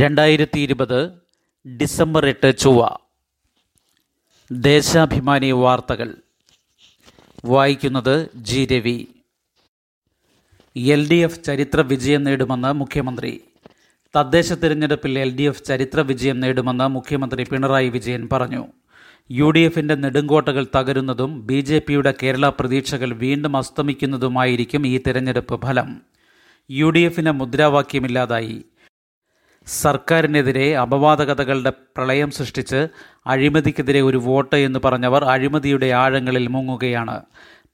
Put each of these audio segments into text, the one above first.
രണ്ടായിരത്തി ഇരുപത് ഡിസംബർ എട്ട് ചൊവ്വ. ദേശാഭിമാനി വാർത്തകൾ. വായിക്കുന്നത് G Ravi. L D F ചരിത്ര വിജയം നേടുമെന്ന് മുഖ്യമന്ത്രി. തദ്ദേശ തിരഞ്ഞെടുപ്പിൽ എൽ ഡി എഫ് ചരിത്ര വിജയം നേടുമെന്ന് മുഖ്യമന്ത്രി പിണറായി വിജയൻ പറഞ്ഞു. യു ഡി എഫിന്റെ നെടുങ്കോട്ടകൾ തകരുന്നതും ബി ജെ പിയുടെ കേരള പ്രതീക്ഷകൾ വീണ്ടും അസ്തമിക്കുന്നതുമായിരിക്കും ഈ തിരഞ്ഞെടുപ്പ് ഫലം. യു ഡി എഫിന് മുദ്രാവാക്യമില്ലാതായി. സർക്കാരിനെതിരെ അപവാദകഥകളുടെ പ്രളയം സൃഷ്ടിച്ച് അഴിമതിക്കെതിരെ ഒരു വോട്ട് എന്ന് പറഞ്ഞവർ അഴിമതിയുടെ ആഴങ്ങളിൽ മുങ്ങുകയാണ്.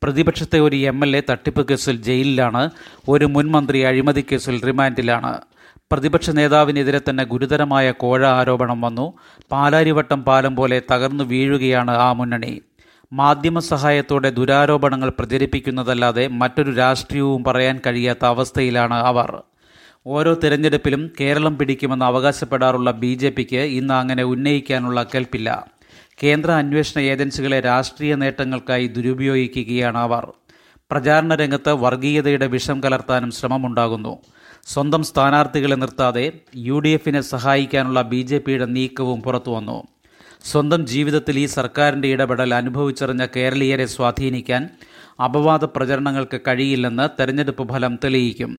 പ്രതിപക്ഷത്തെ ഒരു എം എൽ എ തട്ടിപ്പ് കേസിൽ ജയിലിലാണ് ഒരു മുൻമന്ത്രി അഴിമതി കേസിൽ റിമാൻഡിലാണ്. പ്രതിപക്ഷ നേതാവിനെതിരെ തന്നെ ഗുരുതരമായ കോഴ ആരോപണം വന്നു. പാലാരിവട്ടം പാലം പോലെ തകർന്നു വീഴുകയാണ് ആ മുന്നണി. മാധ്യമ സഹായത്തോടെ ദുരാരോപണങ്ങൾ പ്രചരിപ്പിക്കുന്നതല്ലാതെ മറ്റൊരു രാഷ്ട്രീയവും പറയാൻ കഴിയാത്ത അവസ്ഥയിലാണ് അവർ. ഓരോ തിരഞ്ഞെടുപ്പിലും കേരളം പിടിക്കുമെന്ന് അവകാശപ്പെടാറുള്ള ബി ജെ പിക്ക് ഇന്ന് അങ്ങനെ ഉന്നയിക്കാനുള്ള കെൽപ്പില്ല. കേന്ദ്ര അന്വേഷണ ഏജൻസികളെ രാഷ്ട്രീയ നേട്ടങ്ങൾക്കായി ദുരുപയോഗിക്കുകയാണ് അവർ പ്രചാരണ രംഗത്ത് വർഗീയതയുടെ വിഷം കലർത്താനും ശ്രമമുണ്ടാകുന്നു. സ്വന്തം സ്ഥാനാർത്ഥികളെ നിർത്താതെ യു ഡി എഫിനെ സഹായിക്കാനുള്ള ബി ജെ പിയുടെ നീക്കവും പുറത്തുവന്നു. സ്വന്തം ജീവിതത്തിൽ ഈ സർക്കാരിന്റെ ഇടപെടൽ അനുഭവിച്ചറിഞ്ഞ കേരളീയരെ സ്വാധീനിക്കാൻ അപവാദ പ്രചരണങ്ങൾക്ക് കഴിയില്ലെന്ന് തെരഞ്ഞെടുപ്പ് ഫലം തെളിയിക്കും.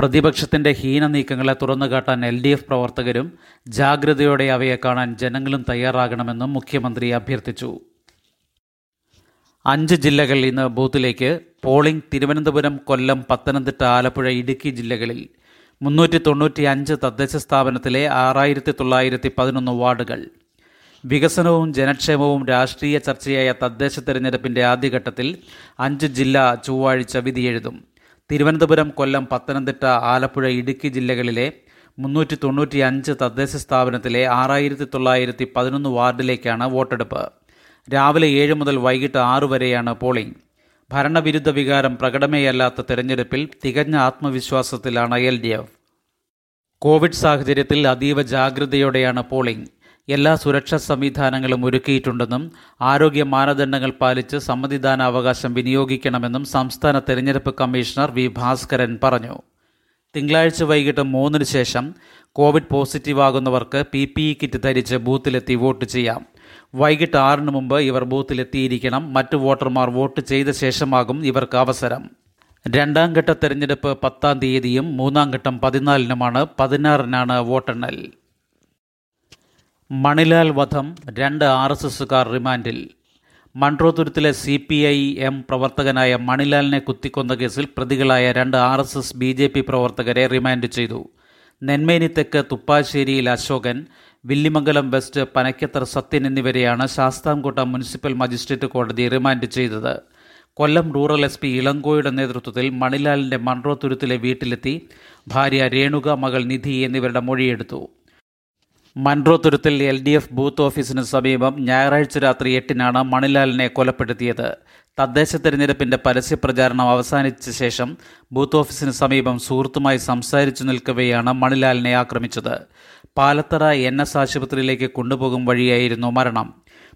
പ്രതിപക്ഷത്തിന്റെ ഹീന നീക്കങ്ങളെ തുറന്നുകാട്ടാൻ എൽ ഡി എഫ് പ്രവർത്തകരും ജാഗ്രതയോടെ അവയെ കാണാൻ ജനങ്ങളും തയ്യാറാകണമെന്നും മുഖ്യമന്ത്രി അഭ്യർത്ഥിച്ചു. അഞ്ച് ജില്ലകൾ ഇന്ന് ബൂത്തിലേക്ക് പോളിംഗ് തിരുവനന്തപുരം കൊല്ലം പത്തനംതിട്ട ആലപ്പുഴ ഇടുക്കി ജില്ലകളിൽ മുന്നൂറ്റി തൊണ്ണൂറ്റി അഞ്ച് തദ്ദേശ സ്ഥാപനത്തിലെ ആറായിരത്തി തൊള്ളായിരത്തി പതിനൊന്ന് വാർഡുകൾ. വികസനവും ജനക്ഷേമവും രാഷ്ട്രീയ ചർച്ചയായ തദ്ദേശ തെരഞ്ഞെടുപ്പിന്റെ ആദ്യഘട്ടത്തിൽ അഞ്ച് ജില്ല ചൊവ്വാഴ്ച വിധിയെഴുതും. തിരുവനന്തപുരം കൊല്ലം പത്തനംതിട്ട ആലപ്പുഴ ഇടുക്കി ജില്ലകളിലെ മുന്നൂറ്റി തൊണ്ണൂറ്റി അഞ്ച് തദ്ദേശ സ്ഥാപനത്തിലെ ആറായിരത്തി തൊള്ളായിരത്തി പതിനൊന്ന് വാർഡിലേക്കാണ് വോട്ടെടുപ്പ്. രാവിലെ ഏഴ് മുതൽ വൈകിട്ട് ആറ് വരെയാണ് പോളിംഗ്. ഭരണവിരുദ്ധ വികാരം പ്രകടമേയല്ലാത്ത തെരഞ്ഞെടുപ്പിൽ തികഞ്ഞ ആത്മവിശ്വാസത്തിലാണ് എൽ ഡി എഫ്. കോവിഡ് സാഹചര്യത്തിൽ അതീവ ജാഗ്രതയോടെയാണ് പോളിംഗ്. എല്ലാ സുരക്ഷാ സംവിധാനങ്ങളും ഒരുക്കിയിട്ടുണ്ടെന്നും ആരോഗ്യ മാനദണ്ഡങ്ങൾ പാലിച്ച് സമ്മതിദാനാവകാശം വിനിയോഗിക്കണമെന്നും സംസ്ഥാന തെരഞ്ഞെടുപ്പ് കമ്മീഷണർ വി ഭാസ്കരൻ പറഞ്ഞു. തിങ്കളാഴ്ച വൈകിട്ട് മൂന്നിന് ശേഷം കോവിഡ് പോസിറ്റീവ് ആകുന്നവർക്ക് പി പി ഇ കിറ്റ് ധരിച്ച് ബൂത്തിലെത്തി വോട്ട് ചെയ്യാം. വൈകിട്ട് ആറിന് മുമ്പ് ഇവർ ബൂത്തിലെത്തിയിരിക്കണം. മറ്റു വോട്ടർമാർ വോട്ട് ചെയ്ത ശേഷമാകും ഇവർക്ക് അവസരം. രണ്ടാം ഘട്ട തെരഞ്ഞെടുപ്പ് പത്താം തീയതിയും മൂന്നാം ഘട്ടം പതിനാലിനുമാണ് പതിനാറിനാണ് വോട്ടെണ്ണൽ. മണിലാൽ വധം രണ്ട് ആർ എസ് എസുകാർ റിമാൻഡിൽ. മൺട്രോതുരുത്തിലെ സി പി ഐ എം പ്രവർത്തകനായ മണിലാലിനെ കുത്തിക്കൊന്ന കേസിൽ പ്രതികളായ രണ്ട് R S S B J P പ്രവർത്തകരെ റിമാൻഡ് ചെയ്തു. നെന്മേനി തെക്ക് തുപ്പാശ്ശേരിയിൽ അശോകൻ വില്ലിമംഗലം വെസ്റ്റ് പനക്കത്തർ സത്യൻ എന്നിവരെയാണ് ശാസ്താംകോട്ട മുനിസിപ്പൽ മജിസ്ട്രേറ്റ് കോടതി റിമാൻഡ് ചെയ്തത്. കൊല്ലം റൂറൽ എസ് പി ഇളങ്കോയുടെ നേതൃത്വത്തിൽ മണിലാലിന്റെ മൺട്രോതുരുത്തിലെ വീട്ടിലെത്തി ഭാര്യ രേണുക മകൾ നിധി എന്നിവരുടെ മൊഴിയെടുത്തു. മൺട്രോത്തുരുത്തിൽ എൽ ഡി എഫ് ബൂത്ത് ഓഫീസിന് സമീപം ഞായറാഴ്ച രാത്രി എട്ടിനാണ് മണിലാലിനെ കൊലപ്പെടുത്തിയത്. തദ്ദേശ തെരഞ്ഞെടുപ്പിന്റെ പരസ്യ പ്രചാരണം അവസാനിച്ച ശേഷം ബൂത്ത് ഓഫീസിന് സമീപം സുഹൃത്തുമായി സംസാരിച്ചു നിൽക്കവെയാണ് മണിലാലിനെ ആക്രമിച്ചത്. പാലത്തറ എൻ എസ് ആശുപത്രിയിലേക്ക് കൊണ്ടുപോകും വഴിയായിരുന്നു മരണം.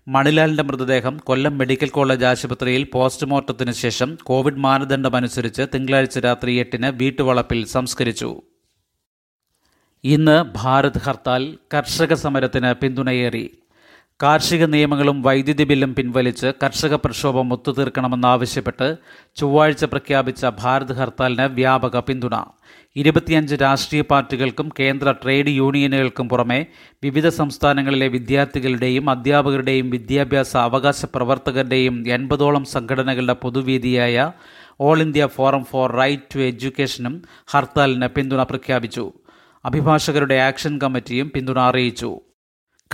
മണിലാലിന്റെ മൃതദേഹം കൊല്ലം മെഡിക്കൽ കോളേജ് ആശുപത്രിയിൽ പോസ്റ്റ്മോർട്ടത്തിന് ശേഷം കോവിഡ് മാനദണ്ഡമനുസരിച്ച് തിങ്കളാഴ്ച രാത്രി എട്ടിന് വീട്ടുവളപ്പിൽ സംസ്കരിച്ചു. ഇന്ന് ഭാരത് ഹർത്താൽ കർഷക സമരത്തിന് പിന്തുണയേറി. കാർഷിക നിയമങ്ങളും വൈദ്യുതി ബില്ലും പിൻവലിച്ച് കർഷക പ്രക്ഷോഭം ഒത്തുതീർക്കണമെന്നാവശ്യപ്പെട്ട് ചൊവ്വാഴ്ച പ്രഖ്യാപിച്ച ഭാരത് ഹർത്താലിന് വ്യാപക പിന്തുണ. ഇരുപത്തിയഞ്ച് രാഷ്ട്രീയ പാർട്ടികൾക്കും കേന്ദ്ര ട്രേഡ് യൂണിയനുകൾക്കും പുറമെ വിവിധ സംസ്ഥാനങ്ങളിലെ വിദ്യാർത്ഥികളുടെയും അധ്യാപകരുടെയും വിദ്യാഭ്യാസ അവകാശ പ്രവർത്തകരുടെയും എൺപതോളം സംഘടനകളുടെ പൊതുവേദിയായ all India forum for right to എഡ്യൂക്കേഷനും ഹർത്താലിന് പിന്തുണ പ്രഖ്യാപിച്ചു. അഭിഭാഷകരുടെ ആക്ഷൻ കമ്മിറ്റിയും പിന്തുണ അറിയിച്ചു.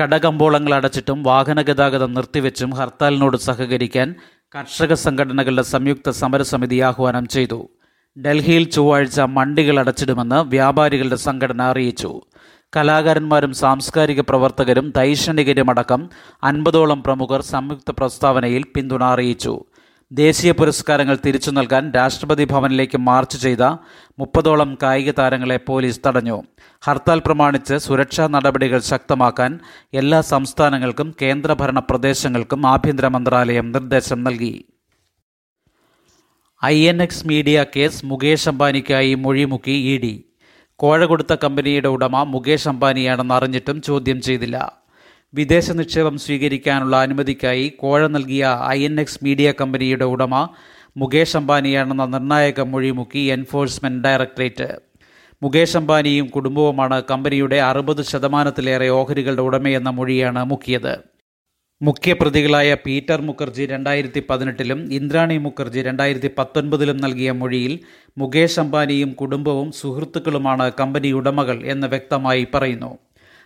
കടകമ്പോളങ്ങൾ അടച്ചിട്ടും വാഹന ഗതാഗതം നിർത്തിവെച്ചും ഹർത്താലിനോട് സഹകരിക്കാൻ കർഷക സംഘടനകളുടെ സംയുക്ത സമരസമിതി ആഹ്വാനം ചെയ്തു. ഡൽഹിയിൽ ചൊവ്വാഴ്ച മണ്ടികൾ അടച്ചിടുമെന്ന് വ്യാപാരികളുടെ സംഘടന അറിയിച്ചു. കലാകാരന്മാരും സാംസ്കാരിക പ്രവർത്തകരും ദൈക്ഷണികരുമടക്കം അൻപതോളം പ്രമുഖർ സംയുക്ത പ്രസ്താവനയിൽ പിന്തുണ അറിയിച്ചു. ദേശീയ പുരസ്കാരങ്ങൾ തിരിച്ചു നൽകാൻ രാഷ്ട്രപതി ഭവനിലേക്ക് മാർച്ച് ചെയ്ത മുപ്പതോളം കായിക താരങ്ങളെ പോലീസ് തടഞ്ഞു. ഹർത്താൽ പ്രമാണിച്ച് സുരക്ഷാ നടപടികൾ ശക്തമാക്കാൻ എല്ലാ സംസ്ഥാനങ്ങൾക്കും കേന്ദ്രഭരണ പ്രദേശങ്ങൾക്കും ആഭ്യന്തര മന്ത്രാലയം നിർദ്ദേശം നൽകി. I N X media case Mukesh അംബാനിക്കായി മൊഴിമുക്കി ഇ ഡി. കോഴ കൊടുത്ത കമ്പനിയുടെ ഉടമ മുകേഷ് അംബാനിയാണെന്ന് അറിഞ്ഞിട്ടും ചോദ്യം ചെയ്തില്ല. വിദേശ നിക്ഷേപം സ്വീകരിക്കാനുള്ള അനുമതിക്കായി കോഴ നൽകിയ ഐ എൻ എക്സ് മീഡിയ കമ്പനിയുടെ ഉടമ മുകേഷ് അംബാനിയാണെന്ന നിർണായക മൊഴിമുക്കി എൻഫോഴ്സ്മെന്റ് ഡയറക്ടറേറ്റ്. മുകേഷ് അംബാനിയും കുടുംബവുമാണ് കമ്പനിയുടെ അറുപത് ശതമാനത്തിലേറെ ഓഹരികളുടെ ഉടമയെന്ന മൊഴിയാണ് മുക്കിയത്. മുഖ്യപ്രതികളായ പീറ്റർ മുഖർജി രണ്ടായിരത്തി പതിനെട്ടിലും ഇന്ദ്രാണി മുഖർജി രണ്ടായിരത്തി പത്തൊൻപതിലും നൽകിയ മൊഴിയിൽ മുകേഷ് അംബാനിയും കുടുംബവും സുഹൃത്തുക്കളുമാണ് കമ്പനി ഉടമകൾ എന്ന് വ്യക്തമായി പറയുന്നു.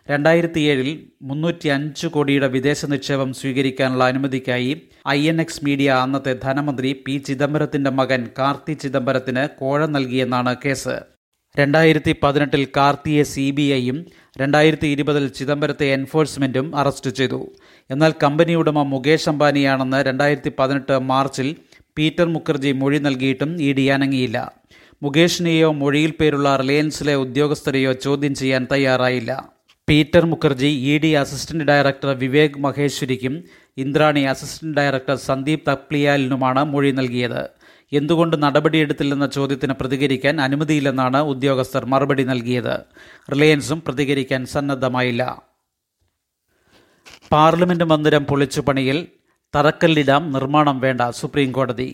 രണ്ടായിരത്തി ഏഴിൽ മുന്നൂറ്റി അഞ്ച് കോടിയുടെ വിദേശ നിക്ഷേപം സ്വീകരിക്കാനുള്ള അനുമതിക്കായി ഐ എൻ എക്സ് മീഡിയ അന്നത്തെ ധനമന്ത്രി പി ചിദംബരത്തിന്റെ മകൻ കാർത്തി ചിദംബരത്തിന് കോഴ നൽകിയെന്നാണ് കേസ്. രണ്ടായിരത്തി പതിനെട്ടിൽ കാർത്തിയെ സി ബി ഐയും രണ്ടായിരത്തി ഇരുപതിൽ ചിദംബരത്തെ എൻഫോഴ്സ്മെന്റും അറസ്റ്റ് ചെയ്തു. എന്നാൽ കമ്പനി ഉടമ മുകേഷ് അംബാനിയാണെന്ന് രണ്ടായിരത്തി പതിനെട്ട് മാർച്ചിൽ പീറ്റർ മുഖർജി മൊഴി നൽകിയിട്ടും ഇ ഡി അനങ്ങിയില്ല. മുകേഷിനെയോ മൊഴിയിൽ പേരുള്ള റിലയൻസിലെ ഉദ്യോഗസ്ഥരെയോ ചോദ്യം ചെയ്യാൻ തയ്യാറായില്ല. Peter Mukherjea E D assistant director Vivek മഹേശ്വരിക്കും Indrani assistant director Sandeep തപ്ലിയാലിനുമാണ് മൊഴി നൽകിയത്. എന്തുകൊണ്ട് നടപടിയെടുത്തില്ലെന്ന ചോദ്യത്തിന് പ്രതികരിക്കാൻ അനുമതിയില്ലെന്നാണ് ഉദ്യോഗസ്ഥർ മറുപടി നൽകിയത്. റിലയൻസും പ്രതികരിക്കാൻ സന്നദ്ധമായില്ല. പാർലമെന്റ് മന്ദിരം പൊളിച്ചു പണിയിൽ തറക്കല്ലിടാം നിർമ്മാണം വേണ്ട സുപ്രീം കോടതി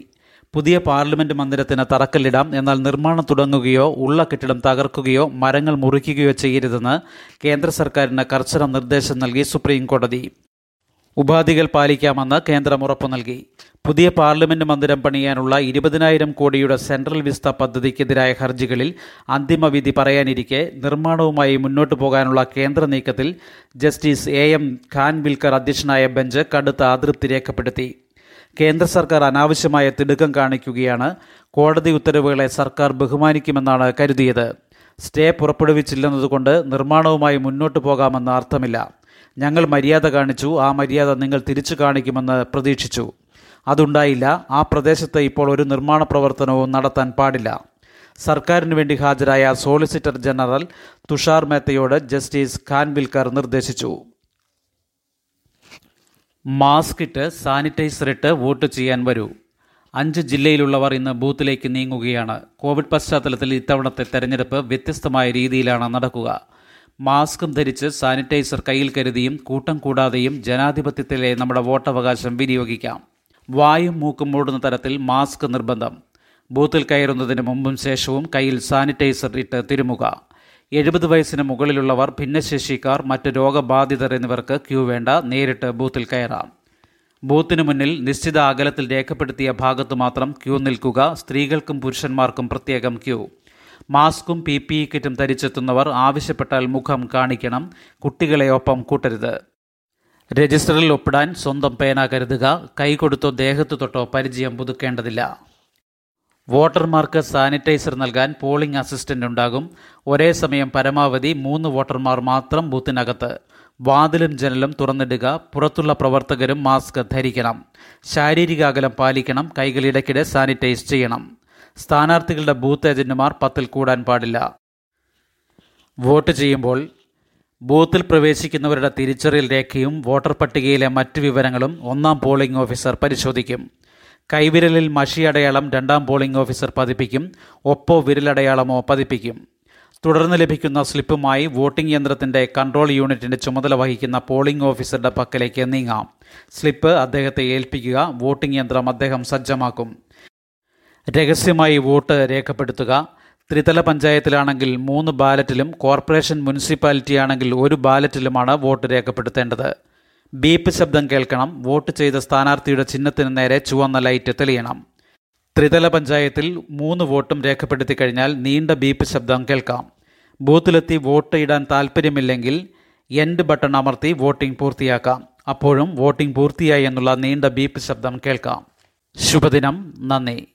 പുതിയ പാർലമെന്റ് മന്ദിരത്തിന് തറക്കല്ലിടാം. എന്നാൽ നിർമ്മാണം തുടങ്ങുകയോ ഉള്ള കെട്ടിടം തകർക്കുകയോ മരങ്ങൾ മുറിക്കുകയോ ചെയ്യരുതെന്ന് കേന്ദ്ര സർക്കാരിന് കർശന നിർദ്ദേശം നൽകി സുപ്രീം കോടതി. ഉപാധികൾ പാലിക്കാമെന്ന് കേന്ദ്രം ഉറപ്പു നൽകി. പുതിയ പാർലമെന്റ് മന്ദിരം പണിയാനുള്ള ഇരുപതിനായിരം കോടിയുടെ സെൻട്രൽ വിസ്ത പദ്ധതിക്കെതിരായ ഹർജികളിൽ അന്തിമവിധി പറയാനിരിക്കെ നിർമ്മാണവുമായി മുന്നോട്ടു പോകാനുള്ള കേന്ദ്ര നീക്കത്തിൽ ജസ്റ്റിസ് എ എം ഖാൻവിൽക്കർ അധ്യക്ഷനായ ബെഞ്ച് കടുത്ത അതൃപ്തി രേഖപ്പെടുത്തി. കേന്ദ്ര സർക്കാർ അനാവശ്യമായ തിടുക്കം കാണിക്കുകയാണ്. കോടതി ഉത്തരവുകളെ സർക്കാർ ബഹുമാനിക്കുമെന്നാണ് കരുതിയത്. സ്റ്റേ പുറപ്പെടുവിച്ചില്ലെന്നതുകൊണ്ട് നിർമ്മാണവുമായി മുന്നോട്ടു പോകാമെന്ന് അർത്ഥമില്ല. ഞങ്ങൾ മര്യാദ കാണിച്ചു. ആ മര്യാദ നിങ്ങൾ തിരിച്ചു കാണിക്കുമെന്ന് പ്രതീക്ഷിച്ചു. അതുണ്ടായില്ല. ആ പ്രദേശത്ത് ഇപ്പോൾ ഒരു നിർമ്മാണ പ്രവർത്തനവും നടത്താൻ പാടില്ല. സർക്കാരിന് വേണ്ടി ഹാജരായ സോളിസിറ്റർ ജനറൽ തുഷാർ മേത്തയോട് ജസ്റ്റിസ് ഖാൻവിൽക്കർ നിർദ്ദേശിച്ചു. മാസ്ക് ഇട്ട് സാനിറ്റൈസർ ഇട്ട് വോട്ട് ചെയ്യാൻ വരൂ. അഞ്ച് ജില്ലയിലുള്ളവർ ഇന്ന് ബൂത്തിലേക്ക് നീങ്ങുകയാണ്. കോവിഡ് പശ്ചാത്തലത്തിൽ ഇത്തവണത്തെ തെരഞ്ഞെടുപ്പ് വ്യത്യസ്തമായ രീതിയിലാണ് നടക്കുക. മാസ്കും ധരിച്ച് സാനിറ്റൈസർ കയ്യിൽ കരുതിയും കൂട്ടം കൂടാതെയും ജനാധിപത്യത്തിലെ നമ്മുടെ വോട്ടവകാശം വിനിയോഗിക്കാം. വായും മൂക്കും മൂടുന്ന തരത്തിൽ മാസ്ക് നിർബന്ധം. ബൂത്തിൽ കയറുന്നതിന് മുമ്പും ശേഷവും കയ്യിൽ സാനിറ്റൈസർ ഇട്ട് തിരുമുക. എഴുപത് വയസ്സിന് മുകളിലുള്ളവർ ഭിന്നശേഷിക്കാർ മറ്റ് രോഗബാധിതർ എന്നിവർക്ക് ക്യൂ വേണ്ട നേരിട്ട് ബൂത്തിൽ കയറാം. ബൂത്തിനു മുന്നിൽ നിശ്ചിത അകലത്തിൽ രേഖപ്പെടുത്തിയ ഭാഗത്ത് മാത്രം ക്യൂ നിൽക്കുക സ്ത്രീകൾക്കും പുരുഷന്മാർക്കും പ്രത്യേകം ക്യൂ. മാസ്കും പി പി ഇ കിറ്റും ധരിച്ചെത്തുന്നവർ ആവശ്യപ്പെട്ടാൽ മുഖം കാണിക്കണം കുട്ടികളെ ഒപ്പം കൂട്ടരുത്. രജിസ്റ്ററിൽ ഒപ്പിടാൻ സ്വന്തം പേന കരുതുക കൈ കൊടുത്തോ ദേഹത്തു തൊട്ടോ പരിചയം പുതുക്കേണ്ടതില്ല. വോട്ടർമാർക്ക് സാനിറ്റൈസർ നൽകാൻ പോളിംഗ് അസിസ്റ്റന്റ് ഉണ്ടാകും. ഒരേ സമയം പരമാവധി മൂന്ന് വോട്ടർമാർ മാത്രം ബൂത്തിനകത്ത്. വാതിലും ജനലും തുറന്നിടുക പുറത്തുള്ള പ്രവർത്തകരും മാസ്ക് ധരിക്കണം. ശാരീരിക അകലം പാലിക്കണം കൈകൾ ഇടയ്ക്കിടെ സാനിറ്റൈസ് ചെയ്യണം. സ്ഥാനാർത്ഥികളുടെ ബൂത്ത് ഏജന്റുമാർ പത്തിൽ കൂടാൻ പാടില്ല. വോട്ട് ചെയ്യുമ്പോൾ ബൂത്തിൽ പ്രവേശിക്കുന്നവരുടെ തിരിച്ചറിയൽ രേഖയും വോട്ടർ പട്ടികയിലെ മറ്റു വിവരങ്ങളും ഒന്നാം പോളിംഗ് ഓഫീസർ പരിശോധിക്കും. കൈവിരലിൽ മഷി അടയാളം രണ്ടാം പോളിംഗ് ഓഫീസർ പതിപ്പിക്കും ഒപ്പോ വിരലടയാളമോ പതിപ്പിക്കും. തുടർന്ന് ലഭിക്കുന്ന സ്ലിപ്പുമായി വോട്ടിംഗ് യന്ത്രത്തിന്റെ കൺട്രോൾ യൂണിറ്റിന്റെ ചുമതല വഹിക്കുന്ന പോളിംഗ് ഓഫീസറുടെ പക്കലേക്ക് നീങ്ങാം. സ്ലിപ്പ് അദ്ദേഹത്തെ ഏൽപ്പിക്കുക വോട്ടിംഗ് യന്ത്രം അദ്ദേഹം സജ്ജമാക്കും. രഹസ്യമായി വോട്ട് രേഖപ്പെടുത്തുക. ത്രിതല പഞ്ചായത്തിലാണെങ്കിൽ മൂന്ന് ബാലറ്റിലും കോർപ്പറേഷൻ മുനിസിപ്പാലിറ്റി ആണെങ്കിൽ ഒരു ബാലറ്റിലുമാണ് വോട്ട് രേഖപ്പെടുത്തേണ്ടത്. ബീപ്പ് ശബ്ദം കേൾക്കണം വോട്ട് ചെയ്ത സ്ഥാനാർത്ഥിയുടെ ചിഹ്നത്തിന് നേരെ ചുവന്ന ലൈറ്റ് തെളിയണം. ത്രിതല പഞ്ചായത്തിൽ മൂന്ന് വോട്ടും രേഖപ്പെടുത്തി കഴിഞ്ഞാൽ നീണ്ട ബീപ്പ് ശബ്ദം കേൾക്കാം. ബൂത്തിലെത്തി വോട്ട് ഇടാൻ താൽപ്പര്യമില്ലെങ്കിൽ എൻഡ് ബട്ടൺ അമർത്തി വോട്ടിംഗ് പൂർത്തിയാക്കാം. അപ്പോഴും വോട്ടിംഗ് പൂർത്തിയായി എന്നുള്ള നീണ്ട ബീപ്പ് ശബ്ദം കേൾക്കാം. ശുഭദിനം നന്ദി.